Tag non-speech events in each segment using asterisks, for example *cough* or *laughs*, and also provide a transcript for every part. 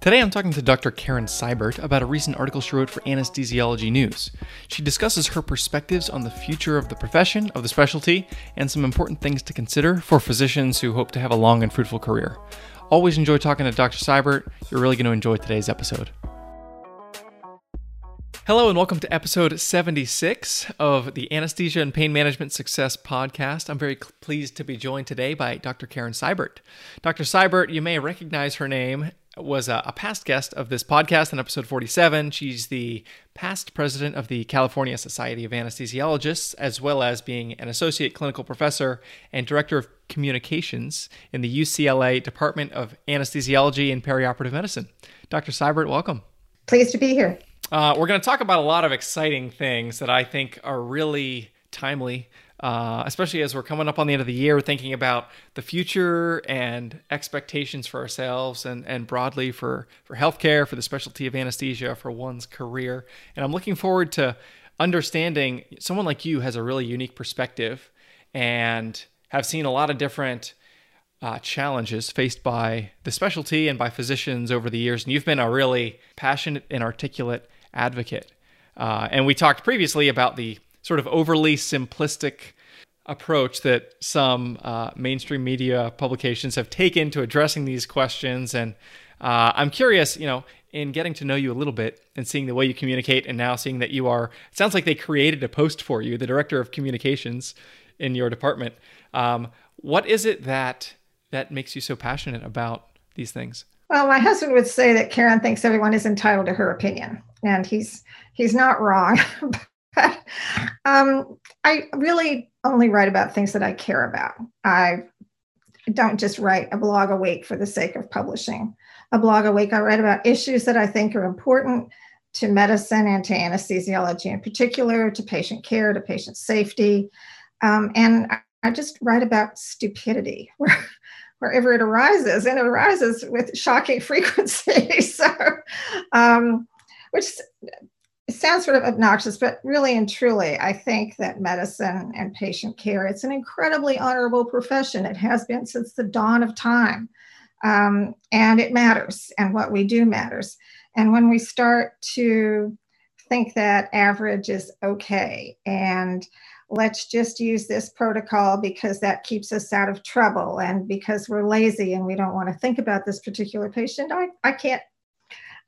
Today I'm talking to Dr. Karen Sibert about a recent article she wrote for Anesthesiology News. She discusses her perspectives on the future of the profession, of the specialty, and some important things to consider for physicians who hope to have a long and fruitful career. Always enjoy talking to Dr. Sibert. You're really going to enjoy today's episode. Hello, and welcome to episode 76 of the Anesthesia and Pain Management Success podcast. I'm very pleased to be joined today by Dr. Karen Sibert. Dr. Sibert, you may recognize her name was a, a, past guest of this podcast in episode 47. She's the past president of the California Society of Anesthesiologists, as well as being an associate clinical professor and director of communications in the UCLA Department of Anesthesiology and Perioperative Medicine. Dr. Sibert, welcome. Pleased to be here. Uh, we're going to talk about a lot of exciting things that I think are really timely uh, especially as we're coming up on the end of the year, thinking about the future and expectations for ourselves and, and broadly for, for healthcare, for the specialty of anesthesia, for one's career. And I'm looking forward to understanding someone like you has a really unique perspective and have seen a lot of different uh, challenges faced by the specialty and by physicians over the years. And you've been a really passionate and articulate advocate. Uh, and we talked previously about the sort of overly simplistic approach that some uh, mainstream media publications have taken to addressing these questions. And uh, I'm curious, you know, in getting to know you a little bit and seeing the way you communicate, and now seeing that you are, it sounds like they created a post for you, the director of communications in your department. Um, what is it that that makes you so passionate about these things? Well, my husband would say that Karen thinks everyone is entitled to her opinion, and he's he's not wrong. *laughs* *laughs* um, I really only write about things that I care about. I don't just write a blog a week for the sake of publishing a blog a week. I write about issues that I think are important to medicine and to anesthesiology in particular, to patient care, to patient safety. Um, and I, I, just write about stupidity *laughs* where, wherever it arises, and it arises with shocking *laughs* frequency. so, um, which it sounds sort of obnoxious, but really and truly, I think that medicine and patient care, it's an incredibly honorable profession. It has been since the dawn of time. Um, and it matters, and what we do matters. And when we start to think that average is okay, and let's just use this protocol because that keeps us out of trouble, and because we're lazy and we don't want to think about this particular patient, I, I can't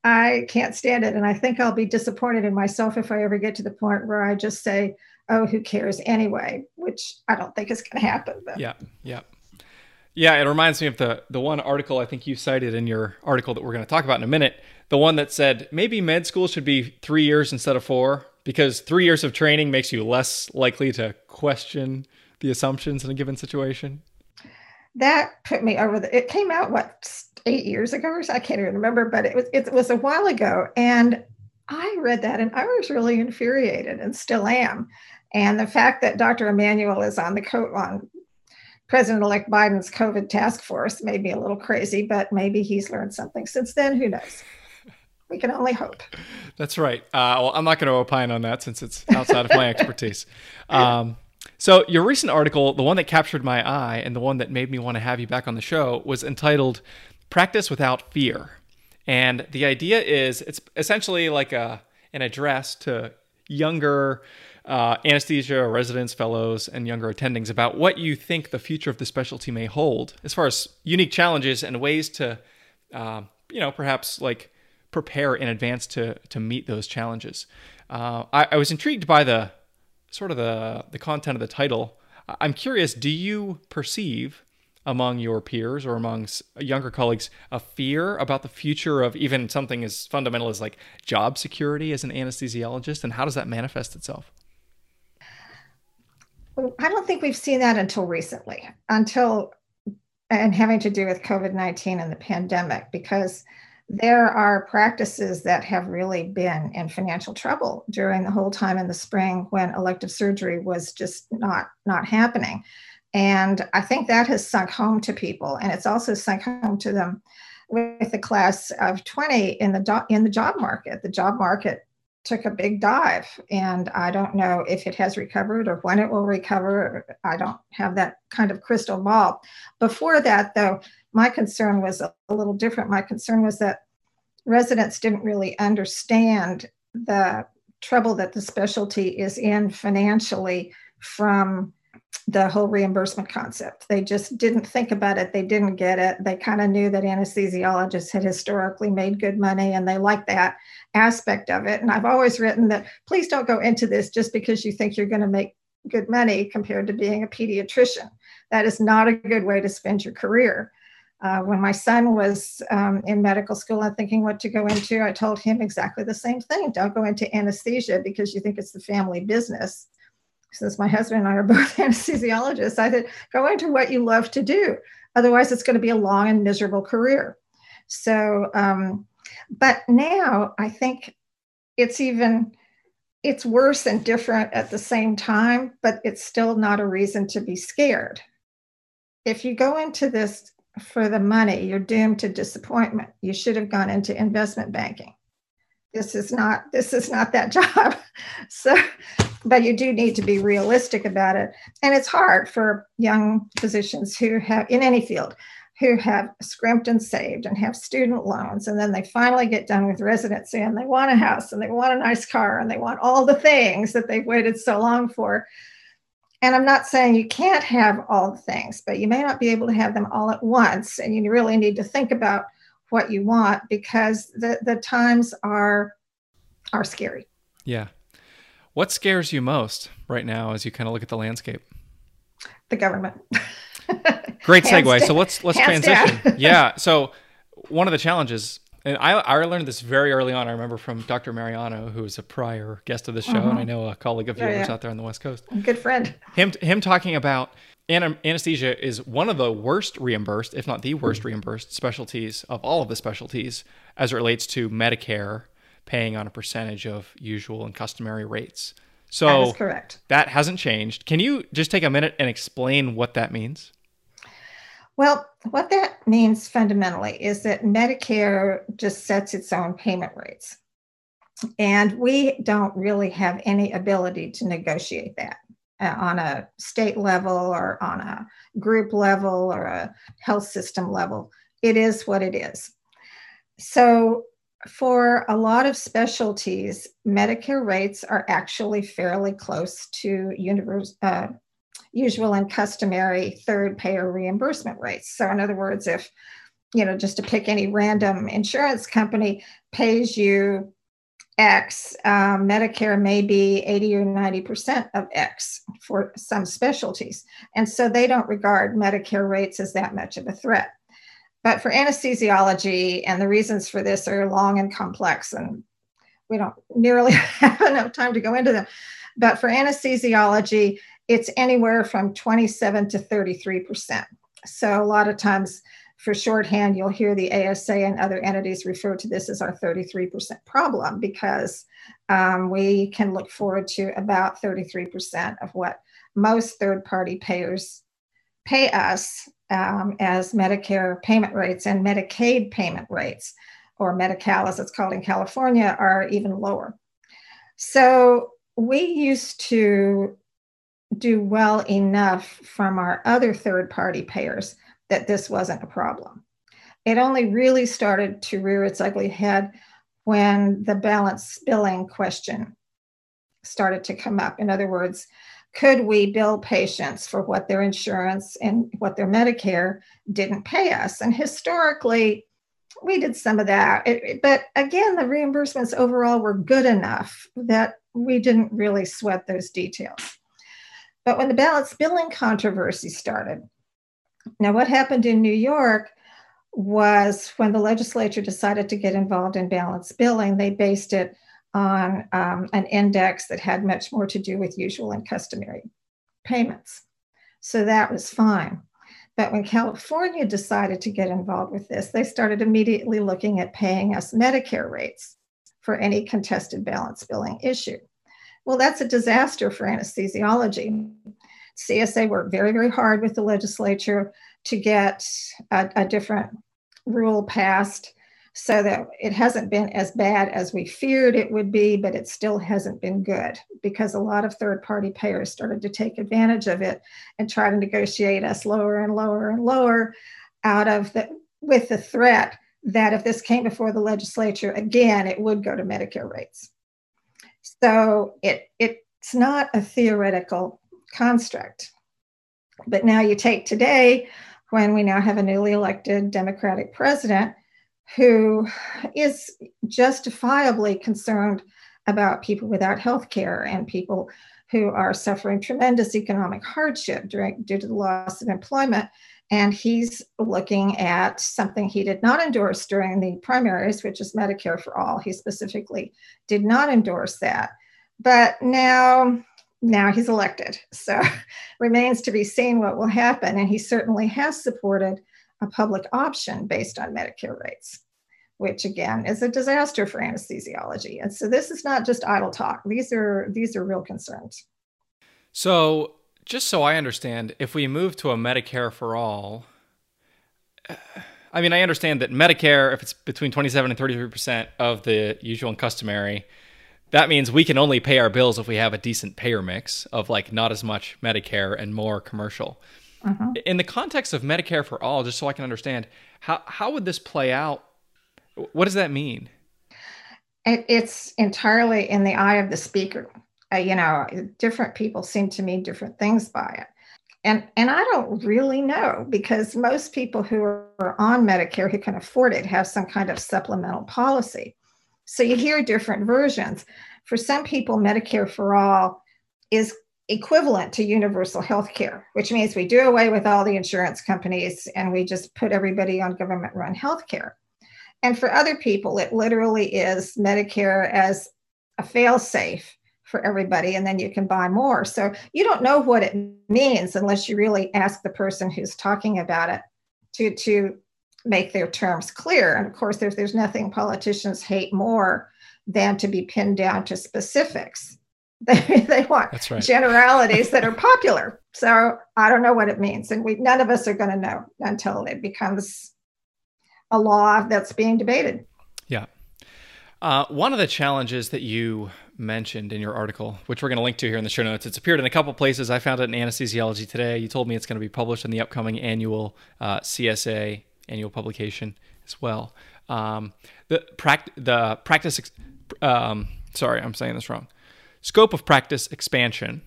I can't stand it. And I think I'll be disappointed in myself if I ever get to the point where I just say, oh, who cares anyway, which I don't think is going to happen. But. Yeah, yeah. Yeah, it reminds me of the the one article I think you cited in your article that we're going to talk about in a minute. The one that said maybe med school should be three years instead of four because three years of training makes you less likely to question the assumptions in a given situation. That put me over the. It came out what eight years ago or so. I can't even remember, but it was it was a while ago, and I read that and I was really infuriated, and still am. And the fact that Dr. Emanuel is on the coat on President-elect Biden's COVID task force made me a little crazy, but maybe he's learned something since then. Who knows? We can only hope. That's right. Uh, well, I'm not going to opine on that since it's outside of my *laughs* expertise. Um, so, your recent article, the one that captured my eye and the one that made me want to have you back on the show, was entitled Practice Without Fear. And the idea is it's essentially like a, an address to younger uh, anesthesia residents, fellows, and younger attendings about what you think the future of the specialty may hold as far as unique challenges and ways to, uh, you know, perhaps like prepare in advance to to meet those challenges. Uh, I, I was intrigued by the sort of the the content of the title. I'm curious, do you perceive among your peers or among younger colleagues a fear about the future of even something as fundamental as like job security as an anesthesiologist and how does that manifest itself i don't think we've seen that until recently until and having to do with covid-19 and the pandemic because there are practices that have really been in financial trouble during the whole time in the spring when elective surgery was just not not happening. And i think that has sunk home to people and it's also sunk home to them with the class of 20 in the do- in the job market. The job market took a big dive and i don't know if it has recovered or when it will recover. I don't have that kind of crystal ball. Before that though my concern was a, little different my concern was that residents didn't really understand the trouble that the specialty is in financially from the whole reimbursement concept. They just didn't think about it. They didn't get it. They kind of knew that anesthesiologists had historically made good money and they liked that aspect of it. And I've always written that please don't go into this just because you think you're going to make good money compared to being a pediatrician. That is not a good way to spend your career. Uh, when my son was um, in medical school and thinking what to go into, I told him exactly the same thing. Don't go into anesthesia because you think it's the family business since my husband and I are *laughs* both anesthesiologists, I said, go into what you love to do. Otherwise, it's going to be a long and miserable career. So, um, but now I think it's even it's worse and different at the same time, but it's still not a reason to be scared. If you go into this for the money, you're doomed to disappointment. You should have gone into investment banking. This is not this is not that *laughs* job. So but you do need to be realistic about it. And it's hard for young physicians who have, in any field, who have scrimped and saved and have student loans. And then they finally get done with residency and they want a house and they want a nice car and they want all the things that they've waited so long for. And I'm not saying you can't have all the things, but you may not be able to have them all at once. And you really need to think about what you want because the, the times are are scary. Yeah. What scares you most right now as you kind of look at the landscape? The government. Great *laughs* segue. so let's let's transition. *laughs* yeah. So one of the challenges, and I, I learned this very early on. I remember from Dr. Mariano, who was a prior guest of the show, mm-hmm. and I know a colleague of yours yeah. out there on the West Coast. Good friend. Him him talking about anesthesia is one of the worst reimbursed, if not the worst reimbursed specialties of all of the specialties as it relates to Medicare paying on a percentage of usual and customary rates. So that is correct. That hasn't changed. Can you just take a minute and explain what that means? Well, what that means fundamentally is that Medicare just sets its own payment rates. And we don't really have any ability to negotiate that uh, on a state level or on a group level or a health system level. It is what it is. So for a lot of specialties, Medicare rates are actually fairly close to universe, uh, usual and customary third payer reimbursement rates. So, in other words, if, you know, just to pick any random insurance company pays you X, um, Medicare may be 80 or 90% of X for some specialties. And so they don't regard Medicare rates as that much of a threat. But for anesthesiology, and the reasons for this are long and complex, and we don't nearly *laughs* have enough time to go into them. But for anesthesiology, it's anywhere from 27 to 33%. So a lot of times for shorthand, you'll hear the ASA and other entities refer to this as our 33% problem because um, we can look forward to about 33% of what most third party payers pay us um, as Medicare payment rates and Medicaid payment rates, or Medi Cal as it's called in California, are even lower. So we used to do well enough from our other third party payers that this wasn't a problem. It only really started to rear its ugly head when the balance billing question started to come up. In other words, could we bill patients for what their insurance and what their Medicare didn't pay us? And historically, we did some of that. It, but again, the reimbursements overall were good enough that we didn't really sweat those details. But when the balance billing controversy started, now what happened in New York was when the legislature decided to get involved in balance billing, they based it on um, an index that had much more to do with usual and customary payments. So that was fine. But when California decided to get involved with this, they started immediately looking at paying us Medicare rates for any contested balance billing issue. Well, that's a disaster for anesthesiology. CSA worked very, very hard with the legislature to get a, a different rule passed so that it hasn't been as bad as we feared it would be, but it still hasn't been good because a lot of third party payers started to take advantage of it and try to negotiate us lower and lower and lower out of the with the threat that if this came before the legislature again, it would go to Medicare rates. So it it's not a theoretical construct. But now you take today when we now have a newly elected Democratic president who is justifiably concerned about people without health care and people who are suffering tremendous economic hardship due to the loss of employment. And he's looking at something he did not endorse during the primaries, which is Medicare for all. He specifically did not endorse that. But now, now he's elected. So *laughs* remains to be seen what will happen. And he certainly has supported a public option based on Medicare rates, which again is a disaster for anesthesiology. And so this is not just idle talk. These are these are real concerns. So just so I understand, if we move to a Medicare for all, I mean, I understand that Medicare, if it's between 27 and 33% of the usual and customary, that means we can only pay our bills if we have a decent payer mix of like not as much Medicare and more commercial. Uh-huh. In the context of Medicare for all, just so I can understand, how how would this play out? What does that mean? It's entirely in the eye of the speaker. Uh, you know, different people seem to mean different things by it. And, and I don't really know because most people who are on Medicare who can afford it have some kind of supplemental policy. So you hear different versions. For some people, Medicare for all is equivalent to universal health care, which means we do away with all the insurance companies and we just put everybody on government run health care. And for other people, it literally is Medicare as a fail safe for everybody, and then you can buy more. So you don't know what it means unless you really ask the person who's talking about it to, to make their terms clear. And of course, there's, there's nothing politicians hate more than to be pinned down to specifics. *laughs* They, they want right. generalities that are *laughs* popular. So I don't know what it means. And we none of us are going to know until it becomes a law that's being debated. Yeah. Uh, one of the challenges that you mentioned in your article, which we're going to link to here in the show notes, it's appeared in a couple places. I found it in Anesthesiology Today. You told me it's going to be published in the upcoming annual uh, CSA annual publication as well. Um, the, pract- the practice, um, sorry, I'm saying this wrong. Scope of practice expansion,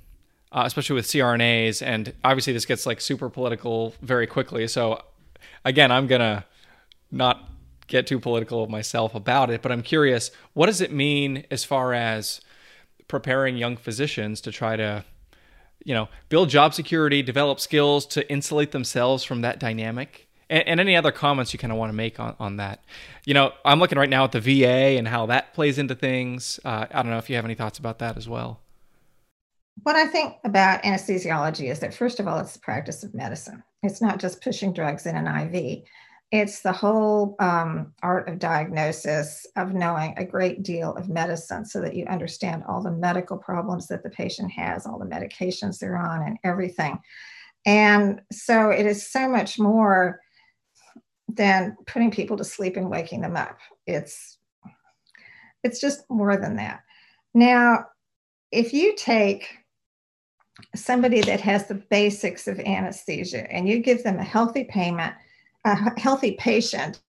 uh, especially with CRNAs, and obviously this gets like super political very quickly. So, again, I'm gonna not get too political of myself about it, but I'm curious, what does it mean as far as preparing young physicians to try to you know build job security develop skills to insulate themselves from that dynamic and, and any other comments you kind of want to make on, on that. You know, I'm looking right now at the VA and how that plays into things. Uh, I don't know if you have any thoughts about that as well. What I think about anesthesiology is that, first of all, it's the practice of medicine. It's not just pushing drugs in an IV. It's the whole um, art of diagnosis, of knowing a great deal of medicine so that you understand all the medical problems that the patient has, all the medications they're on, and everything. And so it is so much more than putting people to sleep and waking them up. It's it's just more than that. Now, if you take somebody that has the basics of anesthesia and you give them a healthy payment, a healthy patient,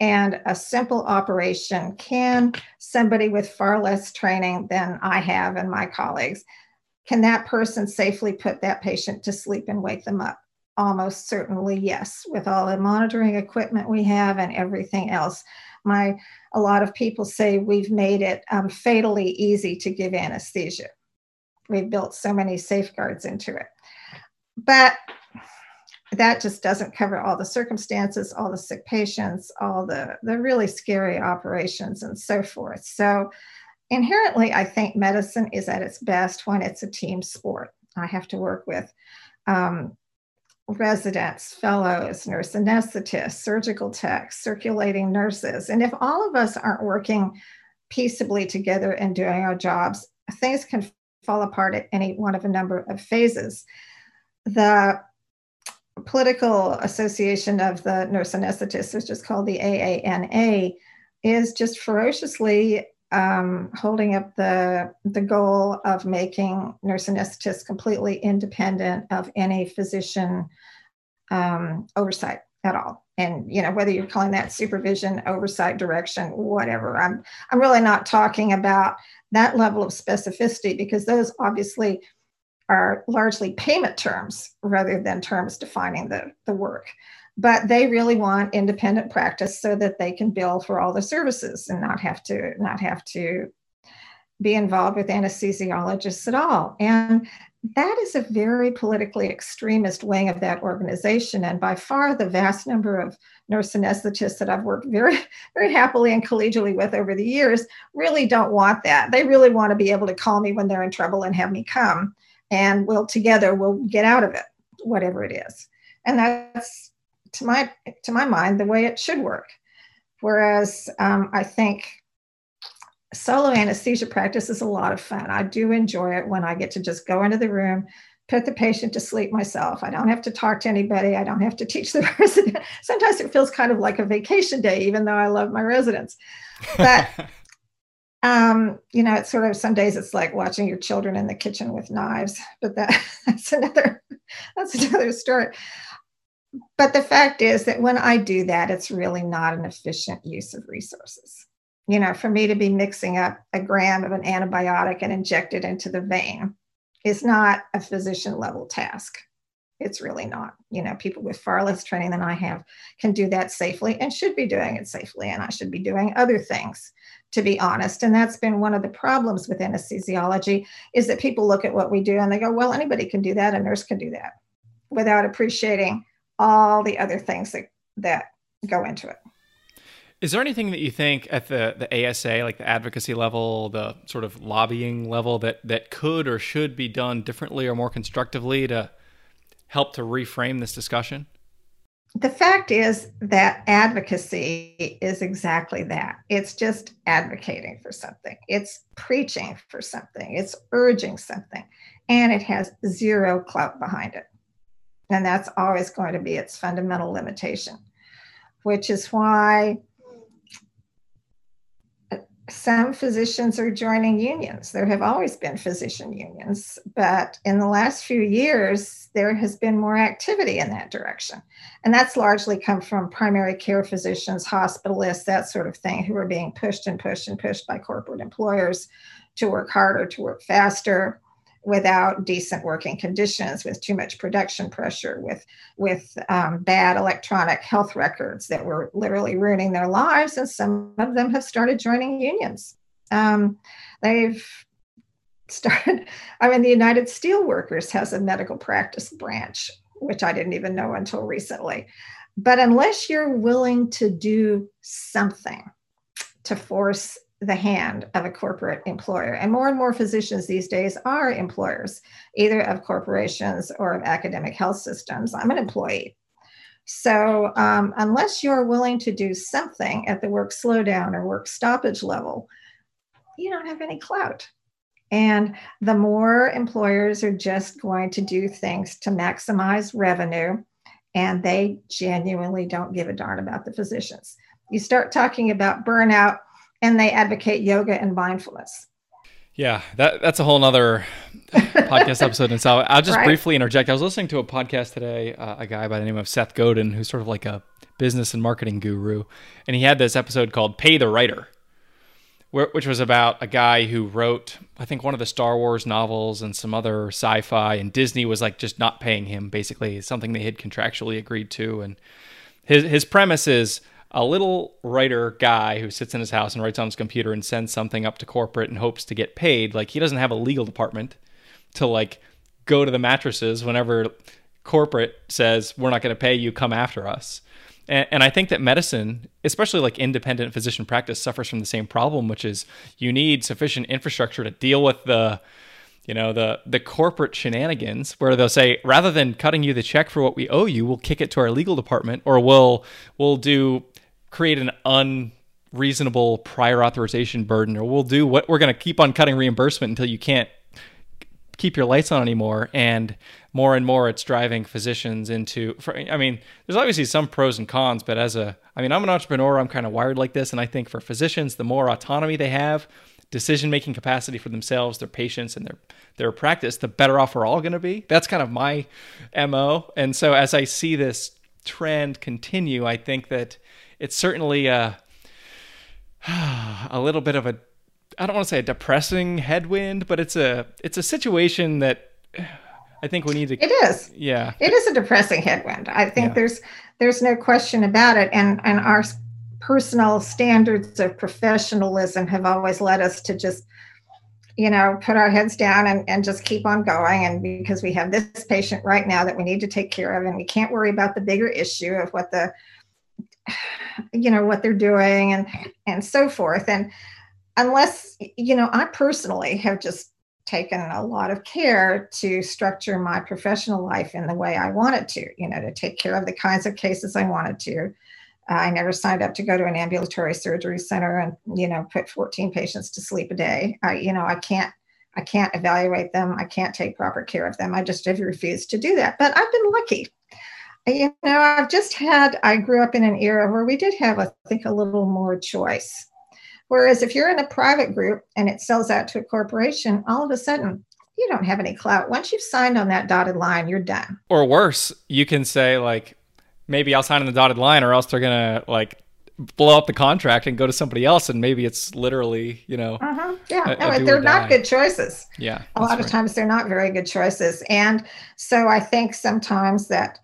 and a simple operation, can somebody with far less training than I have and my colleagues, can that person safely put that patient to sleep and wake them up? Almost certainly yes, with all the monitoring equipment we have and everything else. My a lot of people say we've made it um, fatally easy to give anesthesia. We've built so many safeguards into it, but that just doesn't cover all the circumstances, all the sick patients, all the the really scary operations, and so forth. So inherently, I think medicine is at its best when it's a team sport. I have to work with um, residents, fellows, nurse anesthetists, surgical techs, circulating nurses. And if all of us aren't working peaceably together and doing our jobs, things can fall apart at any one of a number of phases. The political association of the nurse anesthetists, which is called the AANA, is just ferociously um, holding up the, the goal of making nurse anesthetists completely independent of any physician um, oversight at all. And you know whether you're calling that supervision, oversight, direction, whatever. I'm I'm really not talking about that level of specificity because those obviously are largely payment terms rather than terms defining the, the work. But they really want independent practice so that they can bill for all the services and not have to not have to be involved with anesthesiologists at all. And that is a very politically extremist wing of that organization. And by far the vast number of nurse anesthetists that I've worked very, *laughs* very happily and collegially with over the years really don't want that. They really want to be able to call me when they're in trouble and have me come and we'll together we'll get out of it, whatever it is. And that's to my to my mind the way it should work. Whereas um, I think solo anesthesia practice is a lot of fun. I do enjoy it when I get to just go into the room, put the patient to sleep myself. I don't have to talk to anybody. I don't have to teach the *laughs* resident. Sometimes it feels kind of like a vacation day, even though I love my residents. But *laughs* um, you know, it's sort of some days it's like watching your children in the kitchen with knives, but that, *laughs* that's another that's another story. But the fact is that when I do that, it's really not an efficient use of resources. You know, for me to be mixing up a gram of an antibiotic and inject it into the vein is not a physician level task. It's really not. You know, people with far less training than I have can do that safely and should be doing it safely. And I should be doing other things to be honest and that's been one of the problems with anesthesiology is that people look at what we do and they go well anybody can do that a nurse can do that without appreciating all the other things that that go into it. Is there anything that you think at the the ASA like the advocacy level the sort of lobbying level that that could or should be done differently or more constructively to help to reframe this discussion the fact is that advocacy is exactly that. It's just advocating for something, it's preaching for something, it's urging something, and it has zero clout behind it. And that's always going to be its fundamental limitation, which is why some physicians are joining unions. There have always been physician unions, but in the last few years, there has been more activity in that direction. And that's largely come from primary care physicians, hospitalists, that sort of thing, who are being pushed and pushed and pushed by corporate employers to work harder, to work faster without decent working conditions, with too much production pressure, with with um, bad electronic health records that were literally ruining their lives, and some of them have started joining unions. Um, they've started. I mean, the United Steelworkers has a medical practice branch, which I didn't even know until recently. But unless you're willing to do something to force the hand of a corporate employer. And more and more physicians these days are employers, either of corporations or of academic health systems. I'm an employee. So, um, unless you're willing to do something at the work slowdown or work stoppage level, you don't have any clout. And the more employers are just going to do things to maximize revenue, and they genuinely don't give a darn about the physicians. You start talking about burnout and they advocate yoga and mindfulness. Yeah, that that's a whole nother podcast episode And *laughs* so I'll just right. briefly interject. I was listening to a podcast today, uh, a guy by the name of Seth Godin, who's sort of like a business and marketing guru, and he had this episode called "Pay the Writer," where, which was about a guy who wrote, I think, one of the Star Wars novels and some other sci-fi, and Disney was like just not paying him. Basically, something they had contractually agreed to, and his his premise is a little writer guy who sits in his house and writes on his computer and sends something up to corporate and hopes to get paid. Like he doesn't have a legal department to like go to the mattresses whenever corporate says we're not going to pay you, come after us. And, and I think that medicine, especially like independent physician practice, suffers from the same problem, which is you need sufficient infrastructure to deal with the you know the the corporate shenanigans where they'll say rather than cutting you the check for what we owe you we'll kick it to our legal department or we'll we'll do create an unreasonable prior authorization burden or we'll do what we're going to keep on cutting reimbursement until you can't keep your lights on anymore and more and more it's driving physicians into i mean there's obviously some pros and cons but as a i mean i'm an entrepreneur i'm kind of wired like this and i think for physicians the more autonomy they have decision making capacity for themselves, their patients, and their their practice, the better off we're all going to be. That's kind of my mo. And so as I see this trend continue, I think that it's certainly a uh, *sighs* a little bit of a I don't want to say a depressing headwind, but it's a it's a situation that I think we need to. It is. Yeah. It is a depressing headwind. I think yeah. there's there's no question about it, and and our personal standards of professionalism have always led us to just you know put our heads down and, and just keep on going and because we have this patient right now that we need to take care of and we can't worry about the bigger issue of what the you know what they're doing and and so forth and unless you know i personally have just taken a lot of care to structure my professional life in the way i wanted to you know to take care of the kinds of cases i wanted to I never signed up to go to an ambulatory surgery center and you know put 14 patients to sleep a day. I you know I can't I can't evaluate them. I can't take proper care of them. I just have refused to do that. But I've been lucky. You know, I've just had. I grew up in an era where we did have, I think, a little more choice. Whereas if you're in a private group and it sells out to a corporation, all of a sudden you don't have any clout. Once you've signed on that dotted line, you're done. Or worse, you can say like, maybe I'll sign on the dotted line, or else they're gonna like blow up the contract and go to somebody else, and maybe it's literally you know. Uh-huh. Yeah, a, no, they're not good choices. Yeah, a lot right. of times they're not very good choices, and so I think sometimes that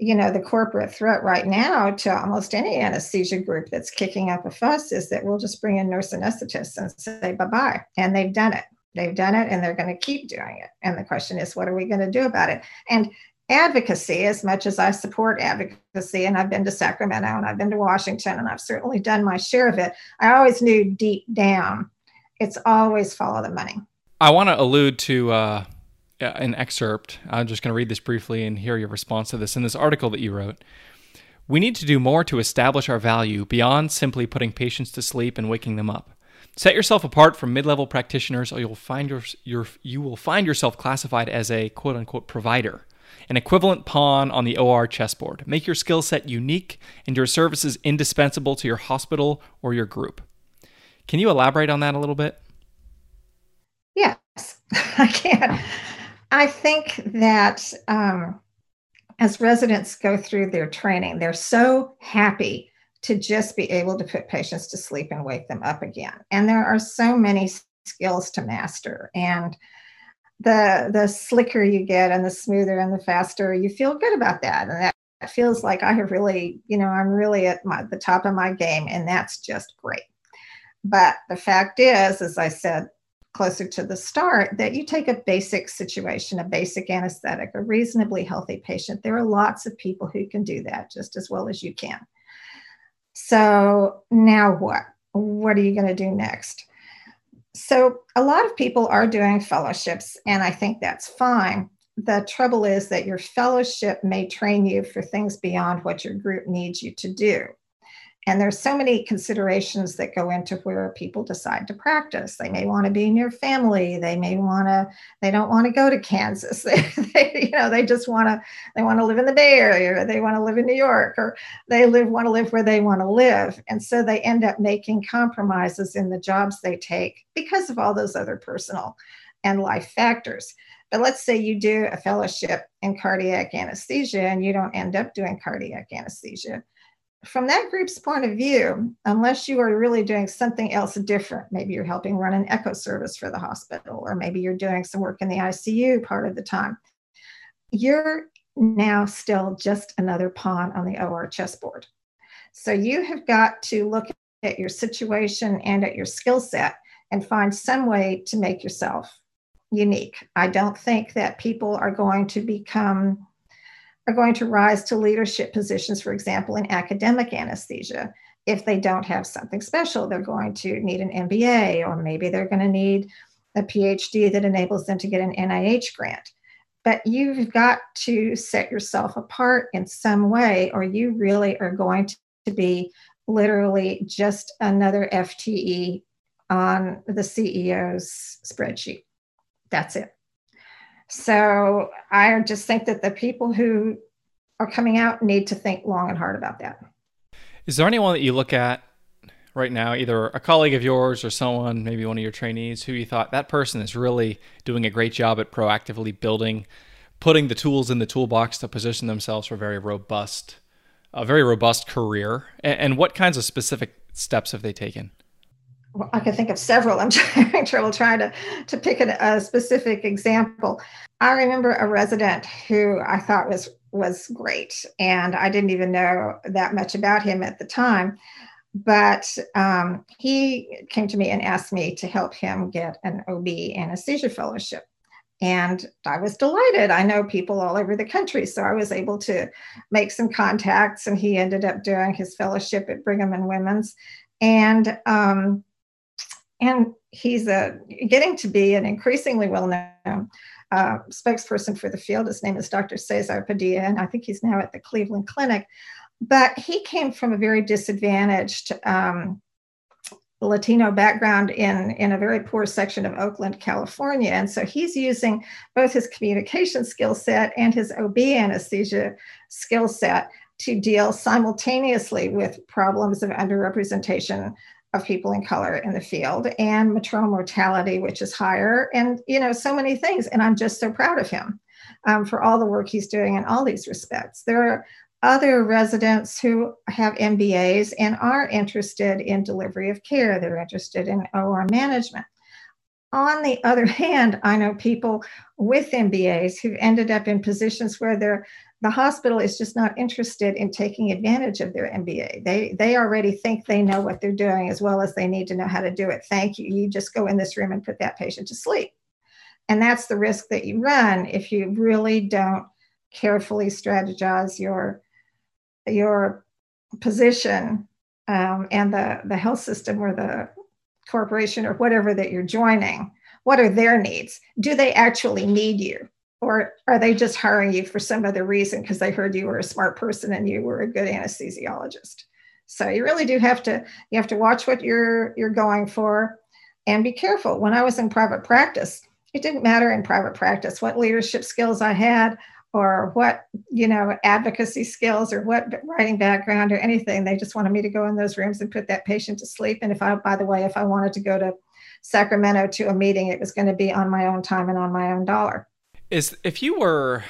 you know the corporate threat right now to almost any anesthesia group that's kicking up a fuss is that we'll just bring in nurse anesthetists and say bye bye, and they've done it. They've done it and they're going to keep doing it. And the question is, what are we going to do about it? And advocacy as much as I support advocacy. And I've been to Sacramento and I've been to Washington and I've certainly done my share of it. I always knew deep down it's always follow the money. I want to allude to uh, Uh, an excerpt. I'm just going to read this briefly and hear your response to this. In this article that you wrote, we need to do more to establish our value beyond simply putting patients to sleep and waking them up. Set yourself apart from mid-level practitioners, or you'll find your, your you will find yourself classified as a quote unquote provider an equivalent pawn on the OR chessboard. Make your skill set unique and your services indispensable to your hospital or your group. Can you elaborate on that a little bit? Yes, *laughs* I can. I think that um, as residents go through their training, they're so happy to just be able to put patients to sleep and wake them up again. And there are so many skills to master. And the the slicker you get and the smoother and the faster you feel good about that and that feels like i have really you know i'm really at my, the top of my game and that's just great but the fact is as i said closer to the start that you take a basic situation a basic anesthetic a reasonably healthy patient there are lots of people who can do that just as well as you can so now what what are you going to do next so a lot of people are doing fellowships, and I think that's fine. The trouble is that your fellowship may train you for things beyond what your group needs you to do. And there's so many considerations that go into where people decide to practice. They may want to be near family. They may want to. They don't want to go to Kansas. *laughs* They, they, you know, they just want to. They want to live in the Bay Area, they want to live in New York, or they live want to live where they want to live. And so they end up making compromises in the jobs they take because of all those other personal and life factors. But let's say you do a fellowship in cardiac anesthesia and you don't end up doing cardiac anesthesia from that group's point of view, unless you are really doing something else different, maybe you're helping run an echo service for the hospital, or maybe you're doing some work in the ICU part of the time, you're now still just another pawn on the OR chessboard. So you have got to look at your situation and at your skill set and find some way to make yourself unique. I don't think that people are going to become are going to rise to leadership positions, for example, in academic anesthesia. If they don't have something special, they're going to need an MBA, or maybe they're going to need a PhD that enables them to get an NIH grant. But you've got to set yourself apart in some way, or you really are going to be literally just another FTE on the CEO's spreadsheet. That's it. So I just think that the people who are coming out need to think long and hard about that. Is there anyone that you look at right now, either a colleague of yours or someone, maybe one of your trainees, who you thought that person is really doing a great job at proactively building, putting the tools in the toolbox to position themselves for a very robust, a very robust career? And, what kinds of specific steps have they taken? Well, I can think of several. I'm *laughs* having trouble trying to, to pick a, a specific example. I remember a resident who I thought was was great, and I didn't even know that much about him at the time but um, he came to me and asked me to help him get an OB anesthesia fellowship. And I was delighted. I know people all over the country. So I was able to make some contacts, and he ended up doing his fellowship at Brigham and Women's. And um, and he's a, getting to be an increasingly well known uh, spokesperson for the field. His name is Dr. Cesar Padilla, and I think he's now at the Cleveland Clinic but he came from a very disadvantaged um, Latino background in, in a very poor section of Oakland, California. And so he's using both his communication skill set and his OB anesthesia skill set to deal simultaneously with problems of underrepresentation of people in color in the field and maternal mortality, which is higher, and you know, so many things. And I'm just so proud of him um, for all the work he's doing in all these respects. There are other residents who have MBAs and are interested in delivery of care. They're interested in OR management. On the other *laughs* hand, I know people with MBAs who've ended up in positions where they're the hospital is just not interested in taking advantage of their MBA. They they already think they know what they're doing as well as they need to know how to do it. Thank you. You just go in this room and put that patient to sleep. And that's the risk that you run if you really don't carefully strategize your your position um, and the, the health system or the corporation or whatever that you're joining, what are their needs? Do they actually need you? Or are they just hiring you for some other reason because they heard you were a smart person and you were a good anesthesiologist? So you really do have to you have to watch what you're you're going for and be careful. When I was in private practice, it didn't matter in private practice what leadership skills I had or what you know advocacy skills or what writing background or anything they just wanted me to go in those rooms and put that patient to sleep and if i by the way if i wanted to go to sacramento to a meeting it was going to be on my own time and on my own dollar is if you were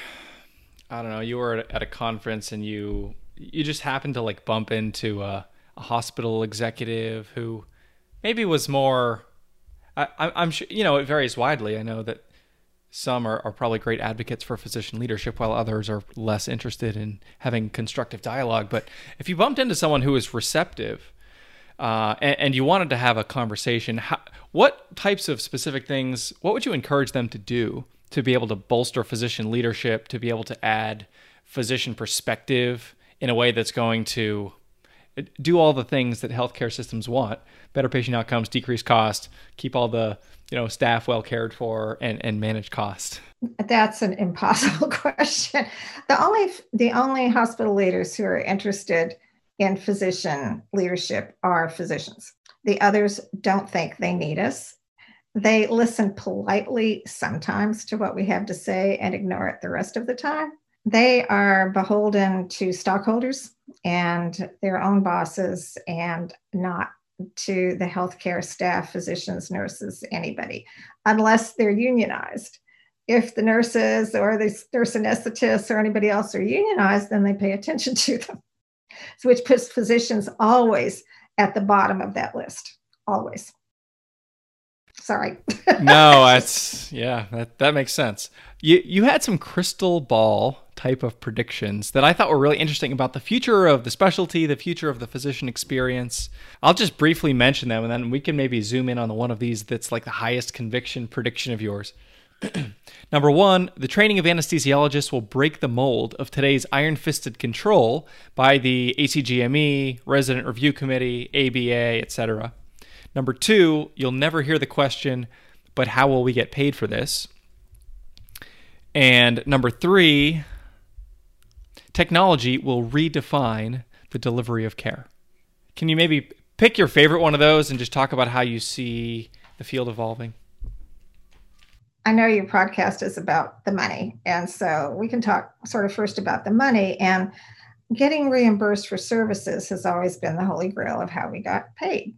i don't know you were at a conference and you you just happened to like bump into a, a hospital executive who maybe was more I, i'm sure you know it varies widely i know that some are, are probably great advocates for physician leadership, while others are less interested in having constructive dialogue. But if you bumped into someone who is receptive uh, and, and, you wanted to have a conversation, how, what types of specific things, what would you encourage them to do to be able to bolster physician leadership, to be able to add physician perspective in a way that's going to uh, do all the things that healthcare systems want. Better patient outcomes, decrease cost, keep all the you know staff well cared for and and manage cost. That's an impossible *laughs* question. The only the only hospital leaders who are interested in physician leadership are physicians. The others don't think they need us they listen politely sometimes to what we have to say and ignore it the rest of the time they are beholden to stockholders and their own bosses and not to the healthcare staff, physicians, nurses, anybody, unless they're unionized. If the nurses or the nurse anesthetists or anybody else are unionized, then they pay attention to them. Which puts physicians always at the bottom of that list, always. Sorry. *laughs* no, that's yeah, that, that makes sense. You you had some crystal ball type of predictions that I thought were really interesting about the future of the specialty, the future of the physician experience. I'll just briefly mention them and then we can maybe zoom in on the one of these that's like the highest conviction prediction of yours. *clears throat* Number one, the training of anesthesiologists will break the mold of today's iron fisted control by the ACGME, Resident Review Committee, ABA, etc. Number two, you'll never hear the question, but how will we get paid for this? And number three, technology will redefine the delivery of care. Can you maybe pick your favorite one of those and just talk about how you see the field evolving? I know your podcast is about the money. And so we can talk sort of first about the money. And getting reimbursed for services has always been the holy grail of how we got paid.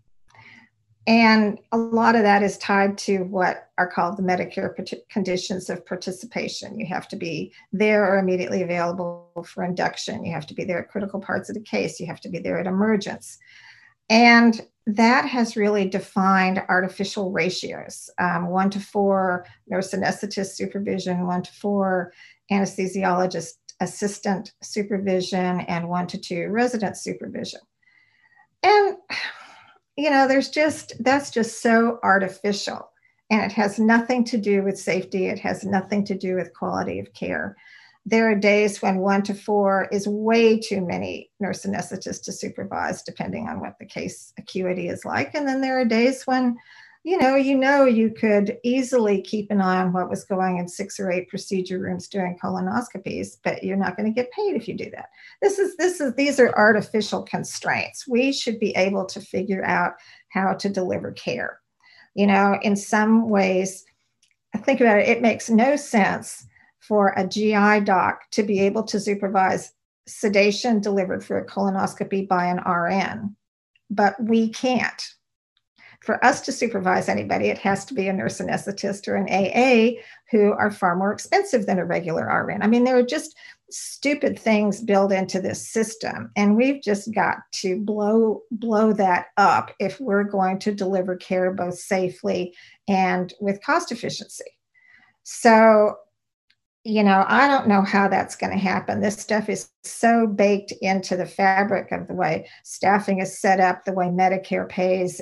And a lot of that is tied to what are called the Medicare conditions of participation. You have to be there or immediately available for induction. You have to be there at critical parts of the case. You have to be there at emergence. And that has really defined artificial ratios um, one to four nurse anesthetist supervision, one to four anesthesiologist assistant supervision, and one to two resident supervision. And you know, there's just, that's just so artificial. And it has nothing to do with safety, it has nothing to do with quality of care. There are days when one to four is way too many nurse anesthetists to supervise, depending on what the case acuity is like. And then there are days when you know, you know, you could easily keep an eye on what was going in six or eight procedure rooms doing colonoscopies, but you're not going to get paid if you do that. This is this is these are artificial constraints. We should be able to figure out how to deliver care. You know, in some ways, think about it, it makes no sense for a GI doc to be able to supervise sedation delivered for a colonoscopy by an RN, but we can't for us to supervise anybody, it has to be a nurse anesthetist or an AA who are far more expensive than a regular RN. I mean, there are just stupid things built into this system, and we've just got to blow blow that up if we're going to deliver care both safely and with cost efficiency. So you know, I don't know how that's going to happen. This stuff is so baked into the fabric of the way staffing is set up, the way Medicare pays.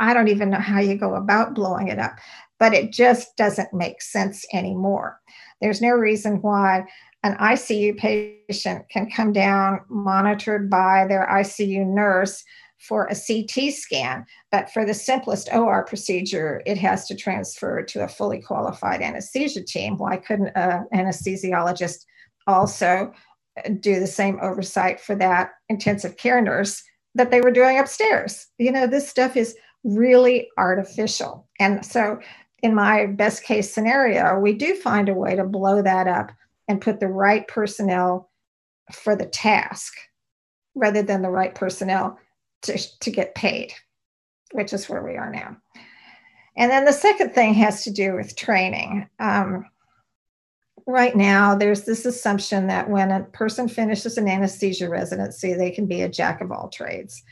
I don't even know how you go about blowing it up, but it just doesn't make sense anymore. There's no reason why an ICU patient can come down monitored by their ICU nurse for a CT scan, but for the simplest OR procedure, it has to transfer to a fully qualified anesthesia team. Why couldn't an anesthesiologist also do the same oversight for that intensive care nurse that they were doing upstairs? You know, this stuff is really artificial. And so, in my best case scenario, we do find a way to blow that up and put the right personnel for the task rather than the right personnel to, to get paid, which is where we are now. And then the second thing has to do with training. Um, right now, there's this assumption that when a person finishes an anesthesia residency, they can be a jack of all trades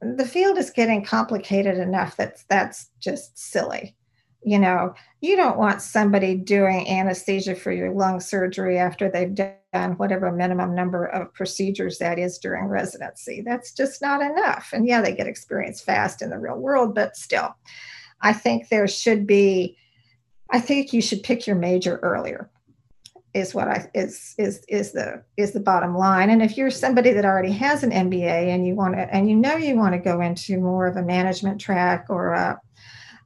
the field is getting complicated enough that that's just silly. You know, you don't want somebody doing anesthesia for your lung surgery after they've done whatever minimum number of procedures that is during residency. That's just not enough. And yeah, they get experience fast in the real world, but still, I think there should be, I think you should pick your major earlier is what I is is is the is the bottom line. And if you're somebody that already has an MBA and you want to and you know you want to go into more of a management track or a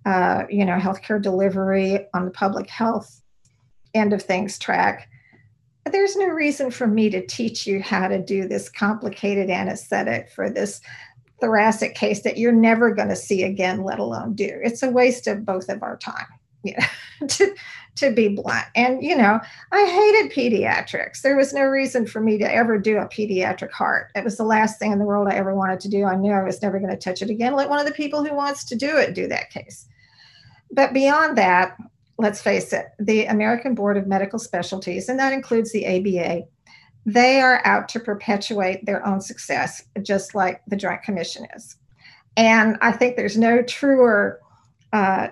uh, you know healthcare delivery on the public health end of things track, there's no reason for me to teach you how to do this complicated anesthetic for this thoracic case that you're never going to see again, let alone do. It's a waste of both of our time. You know, *laughs* to be blunt. And, you know, I hated pediatrics. There was no reason for me to ever do a pediatric heart. It was the last thing in the world I ever wanted to do. I knew I was never going to touch it again. Let one of the people who wants to do it do that case. But beyond that, let's face it, the American Board of Medical Specialties, and that includes the ABA, they are out to perpetuate their own success, just like the Joint Commission is. And I think there's no truer uh,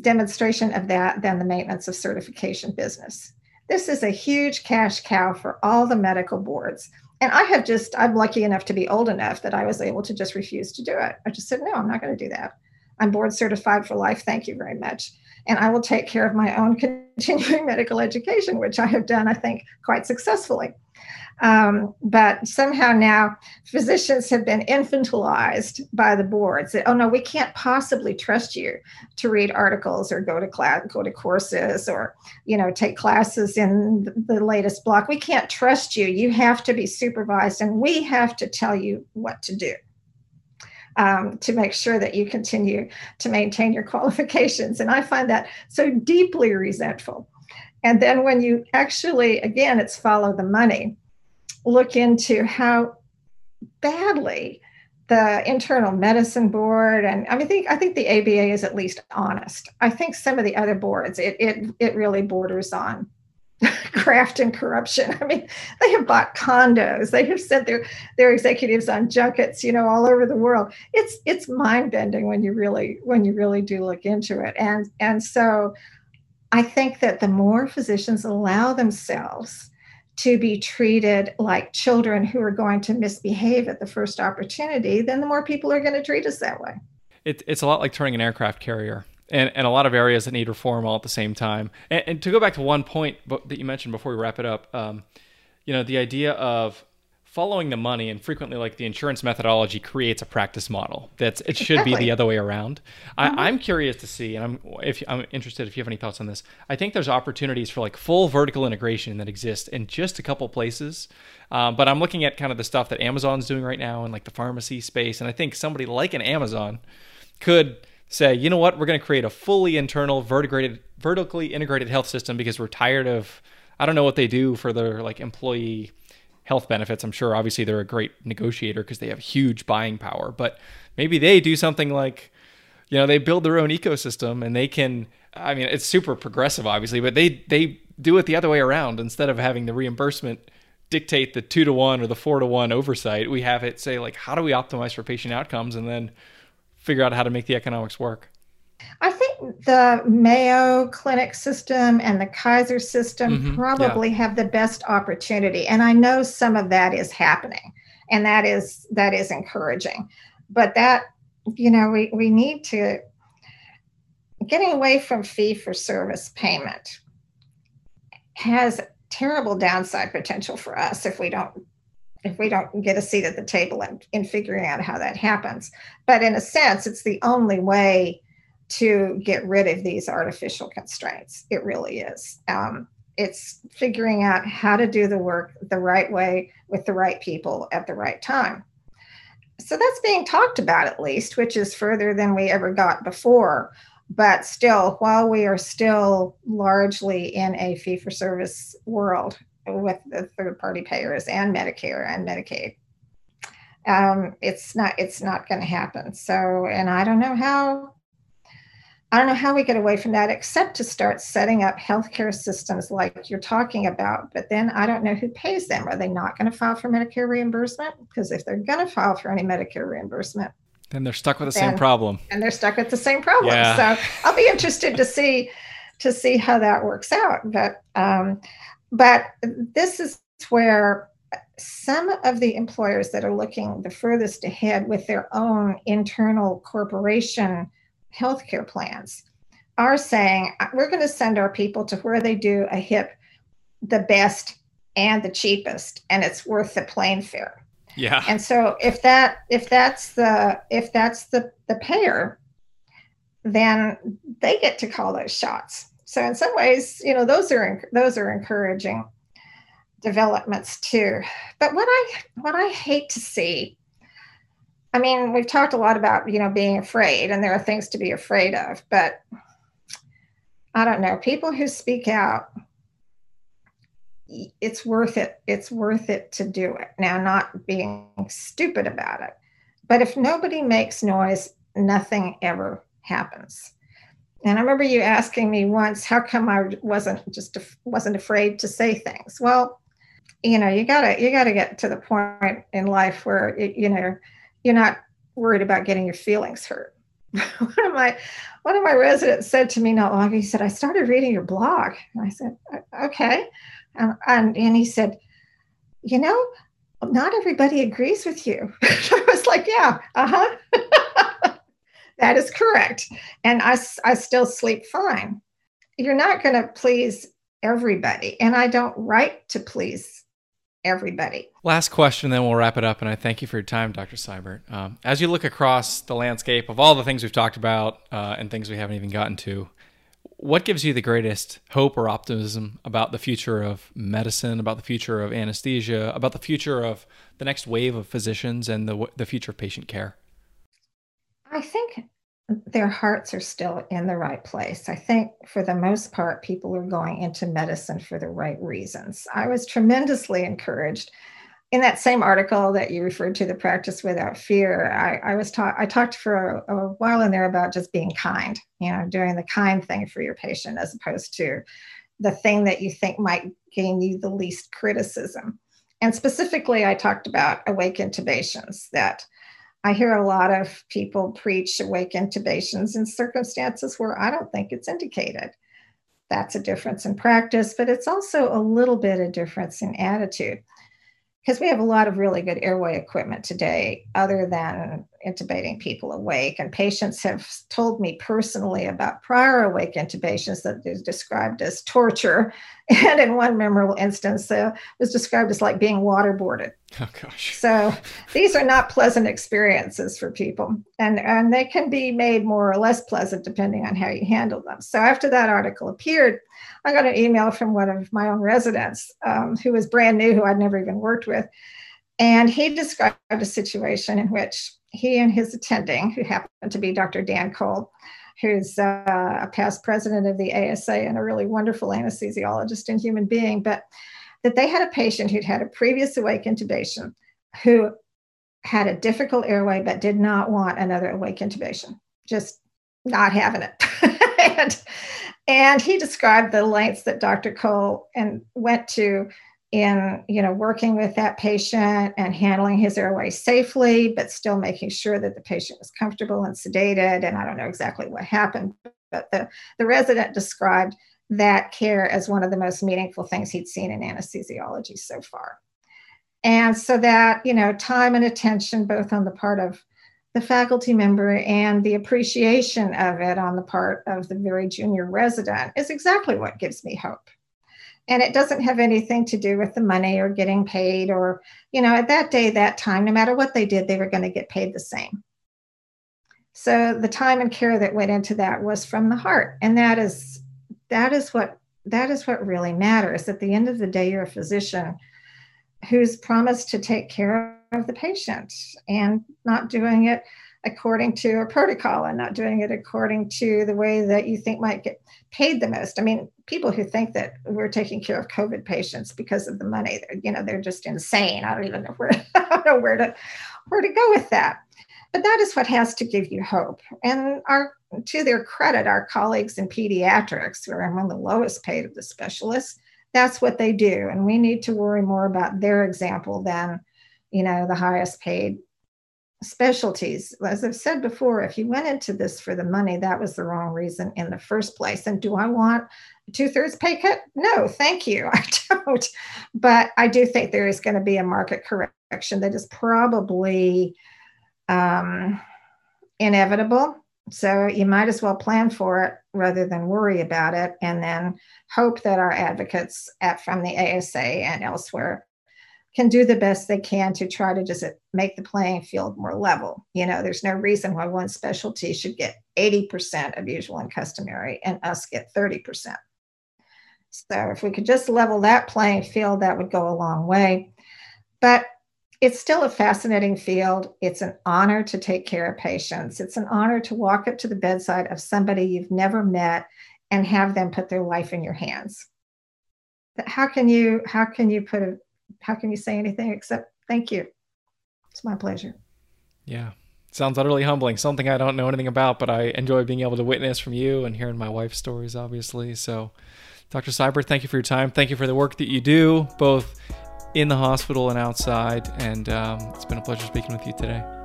demonstration of that than the maintenance of certification business. This is a huge cash cow for all the medical boards. And I have just, I'm lucky enough to be old enough that I was able to just refuse to do it. I just said, no, I'm not going to do that. I'm board certified for life. Thank you very much. and I will take care of my own *laughs* continuing medical education, which I have done, I think, quite successfully. Um, but somehow now physicians have been infantilized by the boards. Oh no, we can't possibly trust you to read articles or go to class, go to courses or you know take classes in the latest block. We can't trust you. You have to be supervised, and we have to tell you what to do. Um, to make sure that you continue to maintain your *laughs* qualifications. And I find that so deeply resentful. And then when you actually, again, it's follow the money look into how badly the internal medicine board and I mean, I think I think the ABA is at least honest. I think some of the other boards it it it really borders on *laughs* graft and corruption. I mean, they have bought condos. They have sent their their executives on junkets, you know, all over the world. It's it's mind bending when you really when you really do look into it. And and so, I think that the more physicians allow themselves to be treated like children who are going to misbehave at the first opportunity, then the more people are going to treat us that way. It, it's a lot like turning an aircraft carrier. And, and a lot of areas that need reform all at the same time. And, and to go back to one point that you mentioned before we wrap it up, um, you know, the idea of following the money and frequently like the insurance methodology creates a practice model that's it should exactly. be the other way around mm-hmm. I, am curious to see and i'm if i'm interested if you have any thoughts on this i think there's opportunities for like full vertical integration that exists in just a couple places um, but i'm looking at kind of the stuff that amazon's doing right now in like the pharmacy space and i think somebody like an amazon could say you know what we're going to create a fully internal vertically vertically integrated health system because we're tired of i don't know what they do for their like employee health benefits. I'm sure obviously they're a great negotiator because they have huge buying power, but maybe they do something like, you know, they build their own ecosystem and they can, I mean, it's super progressive obviously, but they, they do it the other way around. Instead of having the reimbursement dictate the two to one or the four to one oversight, we have it say like, how do we optimize for patient outcomes and then figure out how to make the economics work. I think the Mayo Clinic system and the Kaiser system mm-hmm. probably yeah. have the best opportunity, and I know some of that is happening, and that is that is encouraging. But that you know we we need to getting away from fee for service payment has terrible downside potential for us if we don't if we don't get a seat at the table in, in figuring out how that happens. But in a sense, it's the only way to get rid of these artificial constraints. It really is. Um, it's figuring out how to do the work the right way with the right people at the right time. So that's being talked about at least, which is further than we ever got before. But still, while we are still largely in a fee for service world with the third party payers and Medicare and Medicaid, um, it's not it's not going to happen. So, and I don't know how I don't know how we get away from that except to start setting up healthcare systems like you're talking about. But then I don't know who pays them. Are they not going to file for Medicare reimbursement? Because if they're going to file for any Medicare reimbursement, then they're stuck with the then, same problem. And they're stuck with the same problem. Yeah. So I'll be interested to see to see how that works out. But um, but this is where some of the employers that are looking the furthest ahead with their own internal corporation healthcare plans are saying uh, we're going to send our people to where they do a hip the best and the cheapest and it's worth the plane fare. Yeah. And so if that if that's the if that's the the payer then they get to call those shots. So in some ways you know those are those are encouraging developments too. But what i what i hate to see I mean, we've talked a lot about, you know, being afraid, and there are things to be afraid of, but I don't know. People who speak out, it's worth it. It's worth it to do it. Now, not being stupid about it, but if nobody makes noise, nothing ever happens. And I remember you asking me once, how come I wasn't just wasn't afraid to say things? Well, you know, you gotta you gotta get to the point in life where you know you're not worried about getting your feelings hurt. *laughs* one of my one of my residents said to me not long ago, he said, I started reading your blog. And I said, okay. And, and, and he said, you know, not everybody agrees with you. *laughs* I was like, yeah, uh-huh. *laughs* That is correct. And I, I still sleep fine. You're not going to please everybody. And I don't write to please everybody. Last question, then we'll wrap it up. And I thank you for your time, Dr. Sibert. Um, as you look across the landscape of all the things we've talked about uh, and things we haven't even gotten to, what gives you the greatest hope or optimism about the future of medicine, about the future of anesthesia, about the future of the next wave of physicians and the, the future of patient care? I think their hearts are still in the right place. I think for the most part, people are going into medicine for the right reasons. I was tremendously encouraged in that same article that you referred to, the practice without fear. I, I was taught. I talked for a, a while in there about just being kind. You know, doing the kind thing for your patient as opposed to the thing that you think might gain you the least criticism. And specifically, I talked about awake intubations that I hear a lot of people preach awake intubations in circumstances where I don't think it's indicated. That's a difference in practice, but it's also a little bit of difference in attitude because we have a lot of really good airway equipment today, other than intubating people awake. And patients have told me personally about prior awake intubations that is described as torture. *laughs* And in one memorable instance, uh, was described as like being waterboarded. Oh gosh. So these are not pleasant experiences for people. And, and they can be made more or less pleasant depending on how you handle them. So after that article appeared, I got an email from one of my own residents um, who was brand new, who I'd never even worked with. And he described a situation in which he and his attending, who happened to be Dr. Dan Cole, who's uh, a past president of the ASA and a really wonderful anesthesiologist and human being, but that they had a patient who'd had a previous awake intubation who had a difficult airway but did not want another awake intubation, just not having it. *laughs* and, and he described the lengths that Dr. Cole and went to in you know working with that patient and handling his airway safely but still making sure that the patient was comfortable and sedated. And i don't know exactly what happened but the, the resident described that care as one of the most meaningful things he'd seen in anesthesiology so far. And so that you know time and attention both on the part of the faculty member and the appreciation of it on the part of the very junior resident is exactly what gives me hope and it doesn't have anything to do with the money or getting paid or you know at that day that time no matter what they did they were going to get paid the same. So the time and care that went into that was from the heart. And that is that is what that is what really matters. At the end of the day you're a physician who's promised to take care of the patient and not doing it according to a protocol and not doing it according to the way that you think might get paid the most. I mean, people who think that we're taking care of COVID patients because of the money, you know, they're just insane. I don't even know where *laughs* I don't know where to where to go with that. But that is what has to give you hope. And our to their credit, our colleagues in pediatrics, who are among the lowest paid of the specialists, that's what they do. And we need to worry more about their example than, you know, the highest paid specialties. As I've said before, if you went into this for the money, that was the wrong reason in the first place. And do I want a two thirds pay cut? No, thank you. *laughs* I don't. But I do think there is going to be a market correction that is probably um, inevitable. So you might as well plan for it rather than worry about it, and then hope that our advocates at from the ASA and elsewhere can do the best they can to try to just make the playing field more level. You know, there's no reason why one specialty should get 80% of usual and customary and us get 30%. So if we could just level that playing field, that would go a long way. But it's still a fascinating field. It's an honor to take care of patients. It's an honor to walk up to the bedside of somebody you've never met and have them put their life in your hands. How can you how can you put a how can you say anything except thank you? It's my pleasure. Yeah. Sounds utterly humbling. Something I don't know anything about, but I enjoy being able to witness from you and hearing my wife's stories, obviously. So, Dr. Sibert, thank you for your time. Thank you for the work that you do, both in the hospital and outside. And um, it's been a pleasure speaking with you today.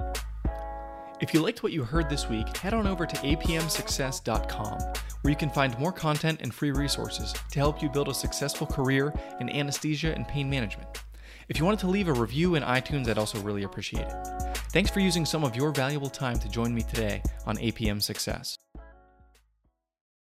If you liked what you heard this week, head on over to apmsuccess.com, where you can find more content and free resources to help you build a successful career in anesthesia and pain management. If you wanted to leave a review in iTunes, I'd also really appreciate it. Thanks for using some of your valuable time to join me today on APM Success.